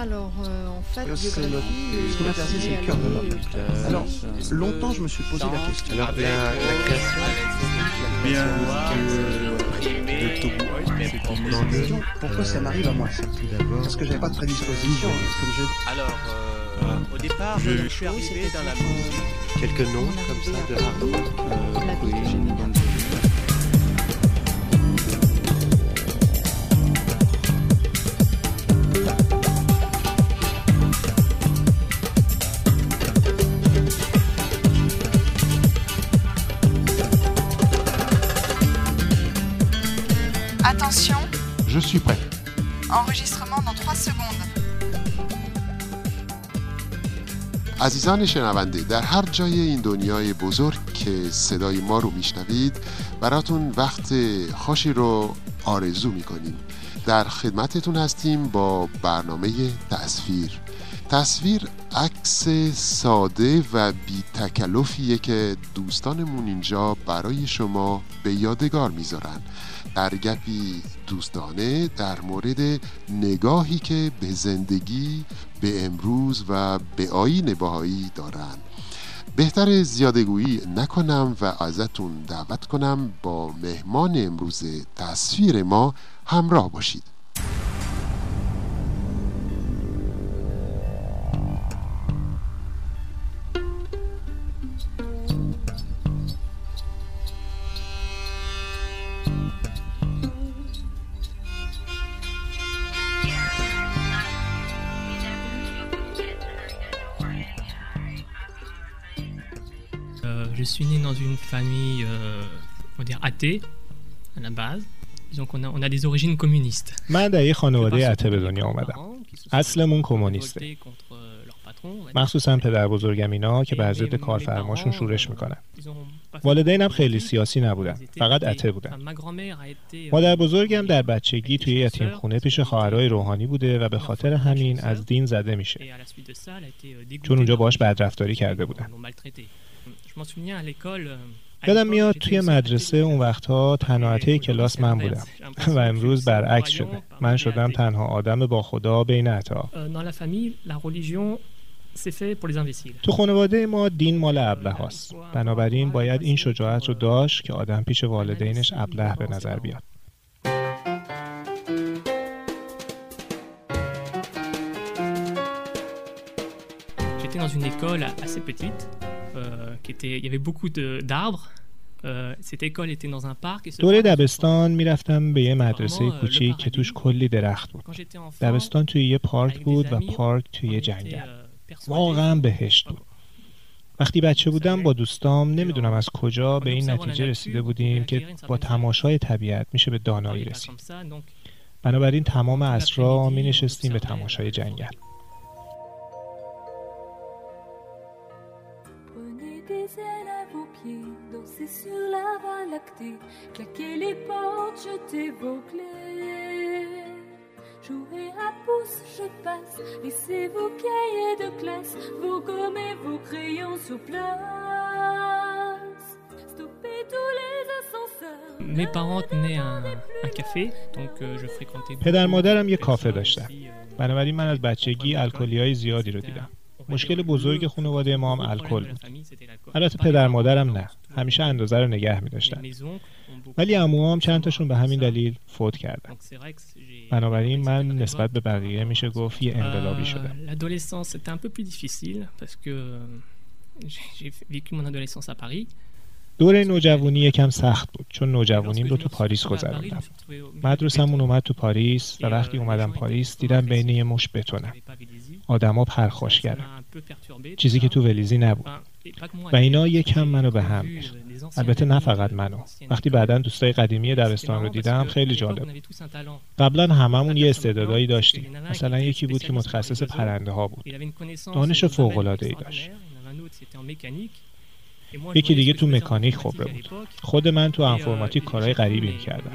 Alors, euh, en fait, Euh, c'est euh, ce qu'on appelle je c'est le cœur de l'homme. euh, Alors, longtemps, je me suis posé la question. Alors, la, la création Bien de, question, pourquoi ça m'arrive à moi ça tout d'abord Parce que j'avais pas de prédisposition, comme je Alors, euh, au départ, Je- je suis arrivé dans la musique. quelques noms comme ça de hard rock. Suis prêt. enregistrement dans 3 secondes. عزیزان شنونده در هر جای این دنیای بزرگ که صدای ما رو میشنوید براتون وقت خوشی رو آرزو می‌کنیم در خدمتتون هستیم با برنامه تصویر تصویر عکس ساده و بی تکلفیه که دوستانمون اینجا برای شما به یادگار می‌ذارن در گپی دوستانه در مورد نگاهی که به زندگی به امروز و به آیین بهایی دارن. بهتر زیادگویی نکنم و ازتون دعوت کنم با مهمان امروز تصویر ما همراه باشید. je suis né dans une famille, euh, on va dire athée, à la base. Donc on a, on a des origines communistes. Ma d'ailleurs, quand on était athée, on a eu des origines communistes. مخصوصا پدر بزرگم اینا که به ازده کار شورش می‌کنن. والدینم خیلی سیاسی نبودن فقط اته بودن. مادر بزرگم در بچگی توی یتیم خونه پیش خواهرای روحانی بوده و به خاطر همین از دین زده میشه. چون اونجا باش بدرفتاری کرده بودن. یادم میاد توی مدرسه اون وقتها تنهایتی کلاس من بودم و امروز برعکس شده. من شدم تنها آدم با خدا بین اتا تو خانواده ما دین مال ابله هاست بنابراین باید این شجاعت رو داشت که آدم پیش والدینش ابله به نظر بیاد. در یک était, il y avait beaucoup d'arbres. Euh, cette école était dans un parc. Et ce دوره دبستان می‌رفتم به یه مدرسه کوچیک که توش کلی درخت بود. دبستان توی یه پارک بود و پارک توی était, جنگل. euh, واقعا بهشت بود. وقتی بچه بودم با دوستام نمی‌دونم از کجا به این نتیجه رسیده بودیم که با تماشای طبیعت میشه به دانایی رسید بنابراین تمام عصرها می نشستیم به تماشای جنگل. Prenez des ailes à vos pieds, dansez sur la voie lactée, claquez les portes, jetez vos clés. Jouez à pouce, je passe, laissez vos cahiers de classe, vos gommes et vos crayons sur place. Stoppez tous les ascenseurs. mes parents tenaient un, un café, donc euh, je fréquentais. پدر مادرم de یه کافه personnes داشتن aussi, euh, بنابراین من از بچگی الکلی های زیادی رو دیدم مشکل بزرگ خانواده ما هم الکل بود البته پدر مادرم نه. همیشه اندازه رو نگه می داشتن ولی عموام چند تاشون به همین دلیل فوت کردن. بنابراین من نسبت به بقیه میشه گفت یه انقلابی شدم. دوره نوجوانی یکم سخت بود چون نوجوانیم رو تو پاریس گذروندم مدرسمون اومد تو پاریس و وقتی اومدم پاریس دیدم بین یه مش بتونه آدما پرخاشگرن چیزی که تو ولیزی نبود. و اینا یکم منو به هم ریخت البته نه فقط منو. وقتی بعدا دوستای قدیمی دبستان رو دیدم خیلی جالب. قبلا هممون یه استعدادایی داشتیم. مثلا یکی بود که متخصص پرنده ها بود. دانش فوق العاده ای داشت. یکی دیگه تو مکانیک خبره بود. خود من تو انفرماتیک کارهای غریبی می‌کردم.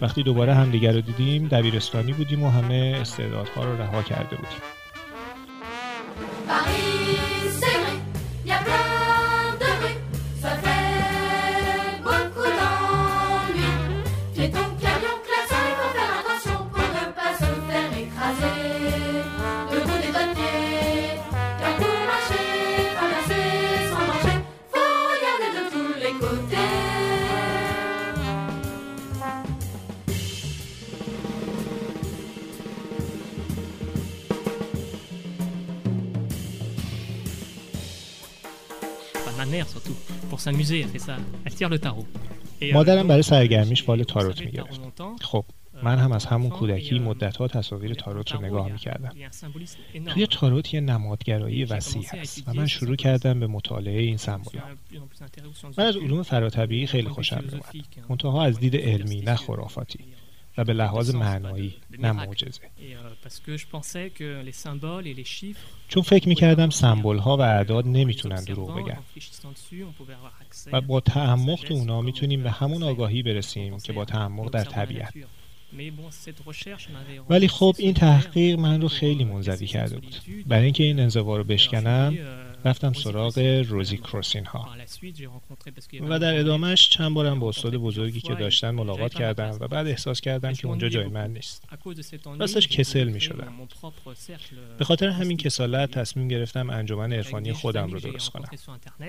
وقتی دوباره همدیگر رو دیدیم دبیرستانی بودیم و همه استعدادها رو رها کرده بودیم. Mère surtout, pour s'amuser, elle fait ça. Elle tire le tarot. مادرم برای سرگرمیش فال تاروت می‌گرفت. خب من هم از همون کودکی مدتها تصاویر تاروت رو نگاه می‌کردم. توی تاروت یه نمادگرایی وسیع هست و من شروع کردم به مطالعه این سمبولا. من از علوم فراتبیعی خیلی خوشم میومد منتها از دید علمی نه خرافاتی. و به لحاظ معنایی نه معجزه. چون فکر می‌کردم سمبل ها و اعداد نمی‌تونن دروغ بگن. و با تعمق تو اونا می‌تونیم به همون آگاهی برسیم که با تعمق در طبیعت. ولی خب این تحقیق من رو خیلی منزوی کرده بود. برای اینکه این انزوا رو بشکنم رفتم سراغ روزی کروسین ها. و در ادامهش چند بارم با استاد بزرگی که داشتن ملاقات کردم و بعد احساس کردم که اونجا جای من نیست. راستش کسل می شدم به خاطر همین کسالت تصمیم گرفتم انجمن عرفانی خودم رو درست کنم.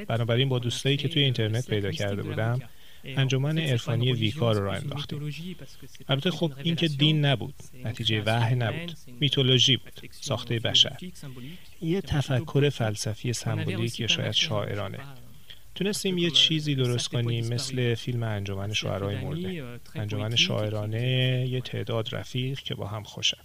بنابراین با دوستایی که توی اینترنت پیدا کرده بودم انجمن عرفانی ویکا رو را انداختیم البته خب این که دین نبود نتیجه وحی نبود. میتولوژی بود ساخته بشر. یه تفکر فلسفی سمبولیک یا شاید شاعرانه. تونستیم یه چیزی درست کنیم مثل فیلم انجمن شاعرای مرده. انجمن شاعرانه یه تعداد رفیق که با هم خوشن.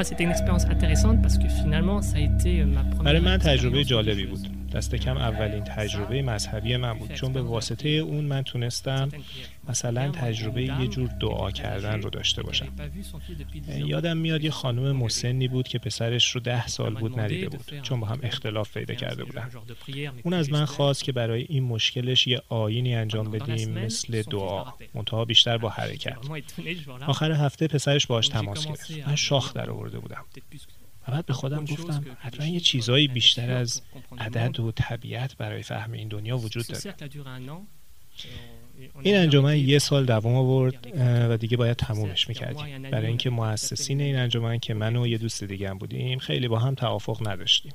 moi, c'était une expérience intéressante parce que finalement, ça a été euh, ma première. دست کم اولین تجربه مذهبی من بود. چون به واسطه اون من تونستم مثلا تجربه یه جور دعا کردن رو داشته باشم. یادم میاد یه خانم مسنی بود که پسرش رو ده سال بود ندیده بود. چون با هم اختلاف پیدا کرده بودن. اون از من خواست که برای این مشکلش یه آینی انجام بدیم مثل دعا. منتها بیشتر با حرکت. آخر هفته پسرش باش تماس گرفت. من شاخ در آورده بودم. بعد به خودم گفتم حتما یه چیزایی بیشتر از عدد و طبیعت برای فهم این دنیا وجود داره. این انجمن یه سال دوام آورد و دیگه باید تمومش می‌کردیم. برای اینکه مؤسسین این انجمن که من و یه دوست دیگه هم بودیم خیلی با هم توافق نداشتیم.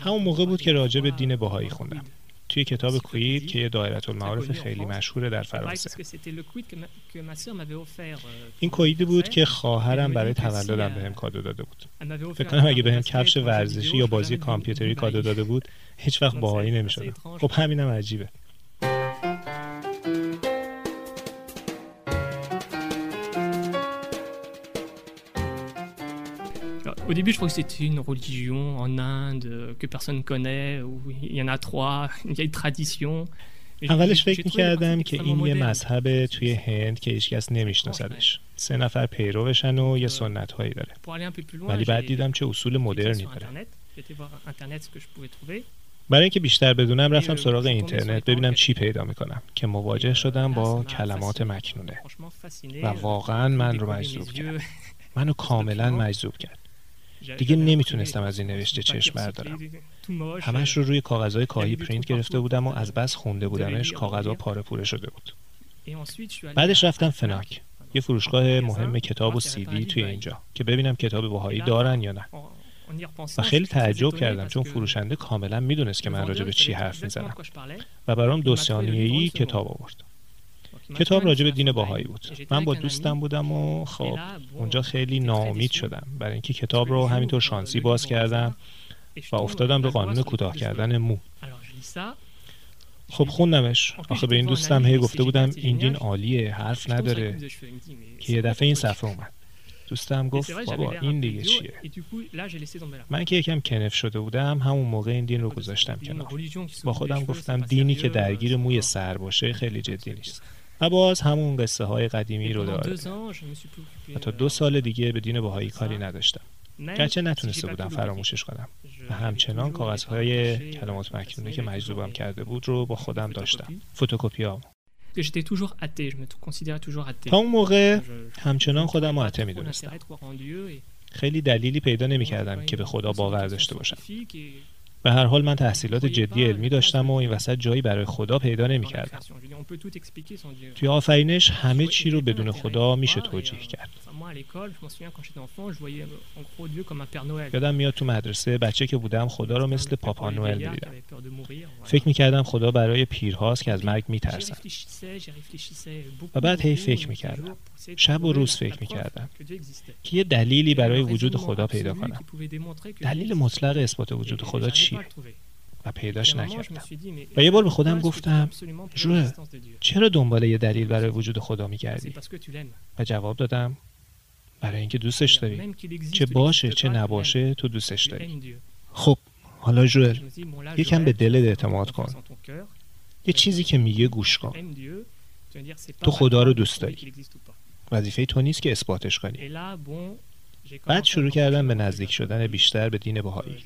همون موقع بود که راجع به دین باهایی خوندم. توی کتاب کوید که یه دایره المعارف خیلی مشهوره در فرانسه. این کویدی بود که خواهرم برای تولدم بهم کادو داده بود. فکر کنم اگه بهم کفش ورزشی یا بازی کامپیوتری کادو داده بود هیچ وقت باهایی نمی‌شدم. خب همینم عجیبه. Au début, je crois que c'était une religion en Inde que personne connaît, où il y en a trois, une vieille tradition. اولش فکر می‌کردم که این یه مذهب توی هند که هیچکس نمیشناسدش. سه نفر پیروشن و یه سنت هایی داره. ولی بعد دیدم چه اصول مدرنی داره. برای اینکه بیشتر بدونم رفتم سراغ اینترنت ببینم چی پیدا می‌کنم که مواجه شدم با کلمات مکنونه. و واقعا من رو مجذوب کرد. منو کاملا مجذوب کرد. دیگه نمی‌تونستم از این نوشته چشم بردارم. همش رو روی کاغذهای کاهی پرینت گرفته بودم و از بس خونده بودمش کاغذها پاره پوره شده بود. بعدش رفتم فناک یه فروشگاه مهم کتاب و سیدی توی اینجا که ببینم کتاب باهایی دارن یا نه. و خیلی تعجب کردم چون فروشنده کاملا می‌دونست که من راجع به چی حرف می‌زنم. و برام دو ای کتاب آورد. کتاب راجع به دین باهایی بود. من با دوستم بودم و خب اونجا خیلی ناامید شدم. برای اینکه کتاب رو همینطور شانسی باز کردم و افتادم به قانون کوتاه کردن مو. خب خوندمش. آخه به این دوستم هی گفته بودم این دین عالیه حرف نداره. که یه دفعه این صفحه اومد. دوستم گفت بابا این دیگه چیه؟ من که یکم کنف شده بودم همون موقع این دین رو گذاشتم کنار. با خودم گفتم دینی که درگیر موی سر باشه خیلی جدی نیست. و باز همون قصه های قدیمی رو داره. تا دو سال دیگه به دین باهایی کاری نداشتم. گرچه نتونسته بودم فراموشش کنم. و همچنان کاغذهای کلمات مکنونه که مجذوبم کرده بود رو با خودم داشتم. فتوکپی ها تا اون موقع همچنان خودم رو عته می‌دونستم. خیلی دلیلی پیدا نمی کردم که به خدا باور داشته باشم. به هر حال من تحصیلات جدی علمی داشتم و این وسط جایی برای خدا پیدا نمی‌کردم. توی آفرینش همه چی رو بدون خدا میشه توجیه کرد. یادم میاد تو مدرسه بچه که بودم خدا رو مثل پاپا نوئل می‌دیدم. فکر می‌کردم خدا برای پیرهاست که از مرگ میترسن. و بعد هی فکر می‌کردم. شب و روز فکر می‌کردم که یه دلیلی برای وجود خدا پیدا کنم. دلیل مطلق اثبات وجود خدا چیه؟ و پیداش نکردم و یه بار به خودم گفتم جوه چرا دنبال یه دلیل برای وجود خدا میگردی؟ و جواب دادم برای اینکه دوستش داری. چه باشه چه نباشه تو دوستش داری. خب حالا جوئل یکم به دلت اعتماد کن. یه چیزی که میگه گوش کن. تو خدا رو دوست داری. وظیفه تو نیست که اثباتش کنی. بعد شروع کردم به نزدیک شدن بیشتر به دین بهایی.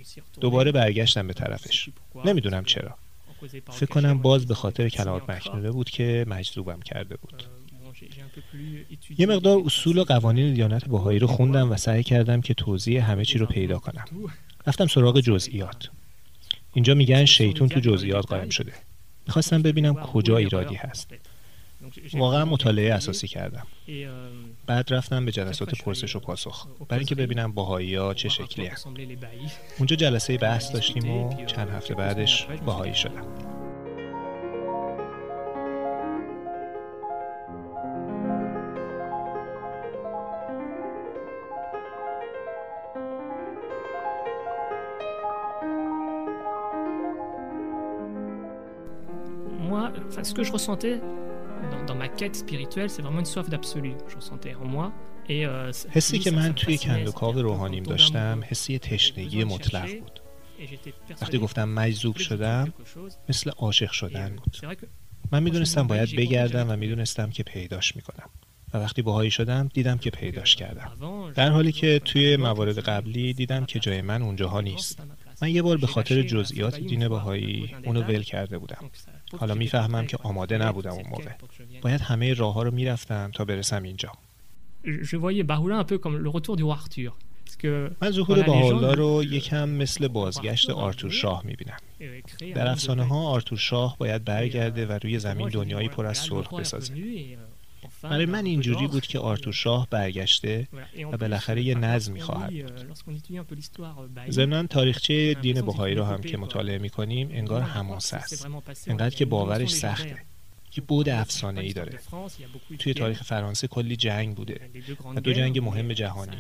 دوباره برگشتم به طرفش. نمی‌دونم چرا. فکر کنم باز به خاطر کلمات مکنونه بود که مجذوبم کرده بود. یه مقدار اصول و قوانین دیانت بهایی رو خوندم و سعی کردم که توضیح همه چی رو پیدا کنم. رفتم سراغ جزئیات. اینجا میگن شیطون تو جزئیات قایم شده. می‌خواستم ببینم کجا ایرادی هست. واقعا مطالعه اساسی کردم. بعد رفتم به جلسات پرسش و پاسخ. برای اینکه ببینم باهایی ها چه شکلی هست اونجا جلسه بحث داشتیم و چند هفته بعدش باهایی شدم. Moi, ce que je ressentais dans, dans ma quête spirituelle, c'est vraiment une soif d'absolu. Je ressentais en moi. حسی که من توی کندوکاو روحانیم داشتم حسی تشنگی مطلق بود وقتی گفتم مجذوب شدم مثل عاشق شدن بود من می‌دونستم باید بگردم و می‌دونستم که پیداش می‌کنم و وقتی باهایی شدم دیدم که پیداش کردم در حالی که توی موارد قبلی دیدم که جای من اونجاها نیست من یه بار به خاطر جزئیات دین بهایی اونو ول کرده بودم. حالا می‌فهمم که آماده نبودم اون موقع. باید همه راه ها رو می‌رفتم تا برسم اینجا. من ظهور باهولا رو یکم مثل بازگشت آرتور شاه می‌بینم. در افسانه ها آرتور شاه باید برگرده و روی زمین دنیایی پر از صلح بسازه. برای من اینجوری بود که آرتور شاه برگشته و بالاخره یه نظمی خواهد بود ضمنا تاریخچه دین بهایی رو هم که مطالعه می‌کنیم انگار حماسه است انقدر که باورش سخته یه بود افسانه ای داره. توی تاریخ فرانسه کلی جنگ بوده. و دو جنگ مهم جهانی.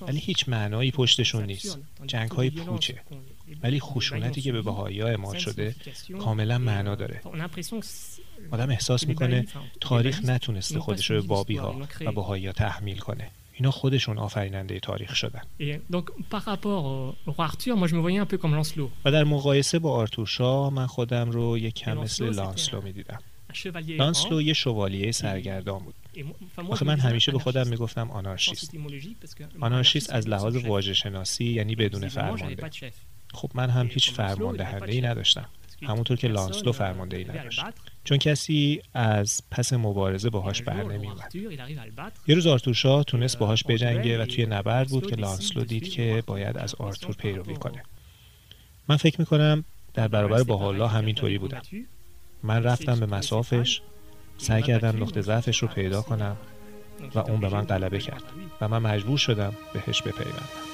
ولی هیچ معنایی پشتشون نیست. جنگ های پوچه ولی خشونتی که به بهایی ها اعمال شده کاملا معنا داره. آدم احساس می‌کنه تاریخ نتونسته خودش رو به بابی ها و بهایی ها تحمیل کنه. اینا خودشون آفریننده تاریخ شدن. و در مقایسه با آرتور شاه من خودم رو یک کم مثل لانسلو می‌دیدم. لانسلو یه شوالیه سرگردان بود. آخه من همیشه به خودم می‌گفتم آنارشیست. آنارشیست از لحاظ واژه شناسی یعنی بدون فرمانده. خب من هم هیچ فرماندهنده ای نداشتم. همونطور که لانسلو فرمانده ای نداشت. چون کسی از پس مبارزه باهاش بر نمی اومد. یه روز آرتور شاه تونست باهاش بجنگه و توی نبرد بود که لانسلو دید که باید از آرتور پیروی کنه. من فکر می‌کنم در برابر باحالا همینطوری بودم. من رفتم به مسافش سعی کردم نقطه ضعفش رو پیدا کنم و اون به من غلبه کرد و من مجبور شدم بهش بپیوندم.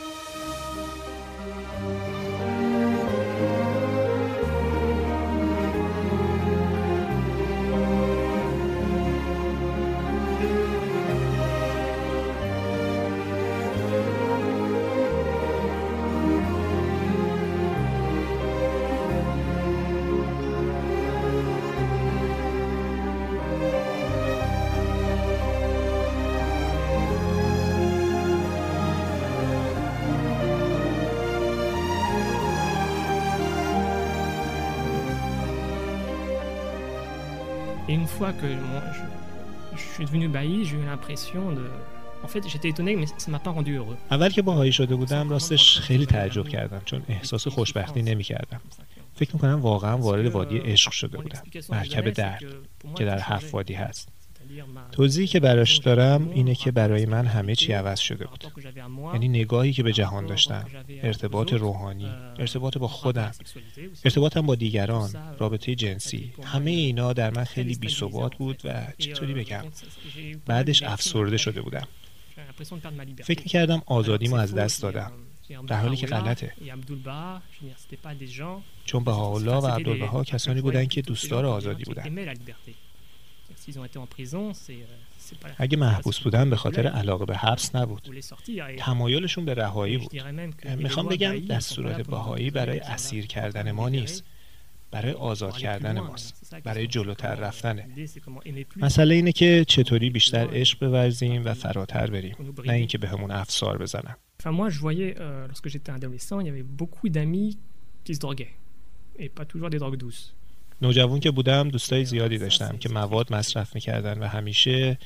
Fois que moi, je, je suis devenu bailli, j'ai eu l'impression de... En fait, j'étais étonné, mais ça m'a pas rendu heureux. اول که باهایی شده بودم راستش خیلی تعجب کردم چون احساس خوشبختی نمی کردم. فکر می‌کنم واقعا وارد وادی عشق شده بودم مرکب درد که در هفت وادی هست توضیحی که براش دارم اینه که برای من همه چی عوض شده بود. یعنی نگاهی که به جهان داشتم ارتباط روحانی ارتباط با خودم ارتباطم با دیگران رابطه جنسی همه اینا در من خیلی بی بود و چطوری بگم بعدش افسرده شده بودم. فکر می‌کردم آزادیمو از دست دادم. در حالی که غلطه. چون به و عبدالبها کسانی بودن که دوستدار آزادی بودن. اگه محبوس بودن به خاطر علاقه به حبس نبود. تمایلشون به رهایی بود. می‌خوام بگم دستورات بهایی برای اسیر کردن ما نیست. برای آزاد کردن ماست برای جلوتر رفتنه مسئله اینه که چطوری بیشتر عشق بورزیم و فراتر بریم. نه اینکه به همون افسار بزنم Enfin, moi, je voyais, euh, lorsque j'étais adolescent, il y avait beaucoup d'amis qui se droguaient. Et pas toujours des drogues douces. نوجوان که بودم دوستای زیادی داشتم که مواد مصرف می‌کردن و همیشه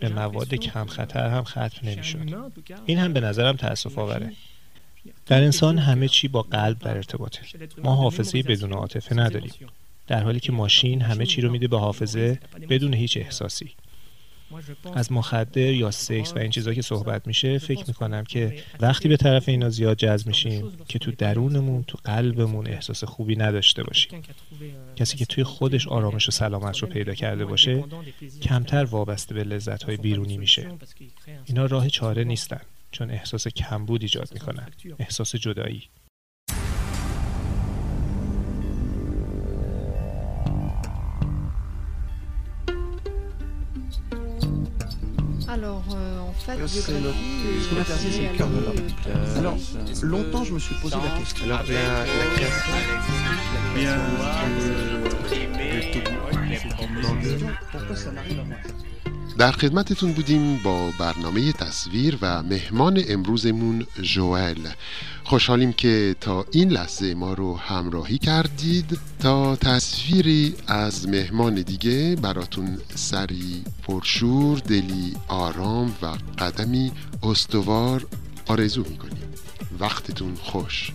به مواد کم خطر هم ختم نمی‌شد. این هم به نظرم تاسف آوره. در انسان همه چی با قلب در ارتباطه. ما حافظه بدون عاطفه نداریم. در حالی که ماشین همه چی رو میده به حافظه بدون هیچ احساسی. از مخدر یا سکس و این چیزا که صحبت میشه فکر می‌کنم که وقتی به طرف اینا زیاد جذب میشیم که تو درونمون تو قلبمون احساس خوبی نداشته باشیم. کسی که توی خودش آرامش و سلامت رو پیدا کرده باشه کمتر وابسته به لذت های بیرونی میشه. اینا راه چاره نیستن چون احساس کمبود ایجاد می‌کنن. احساس جدایی. Alors, longtemps, je me suis posé la question. Alors, la, la création, bien, Pourquoi ça m'arrive à moi در خدمتتون بودیم با برنامه تصویر و مهمان امروزمون جوئل خوشحالیم که تا این لحظه ما رو همراهی کردید تا تصویری از مهمان دیگه براتون سری پرشور دلی آرام و قدمی استوار آرزو می‌کنیم. وقتتون خوش.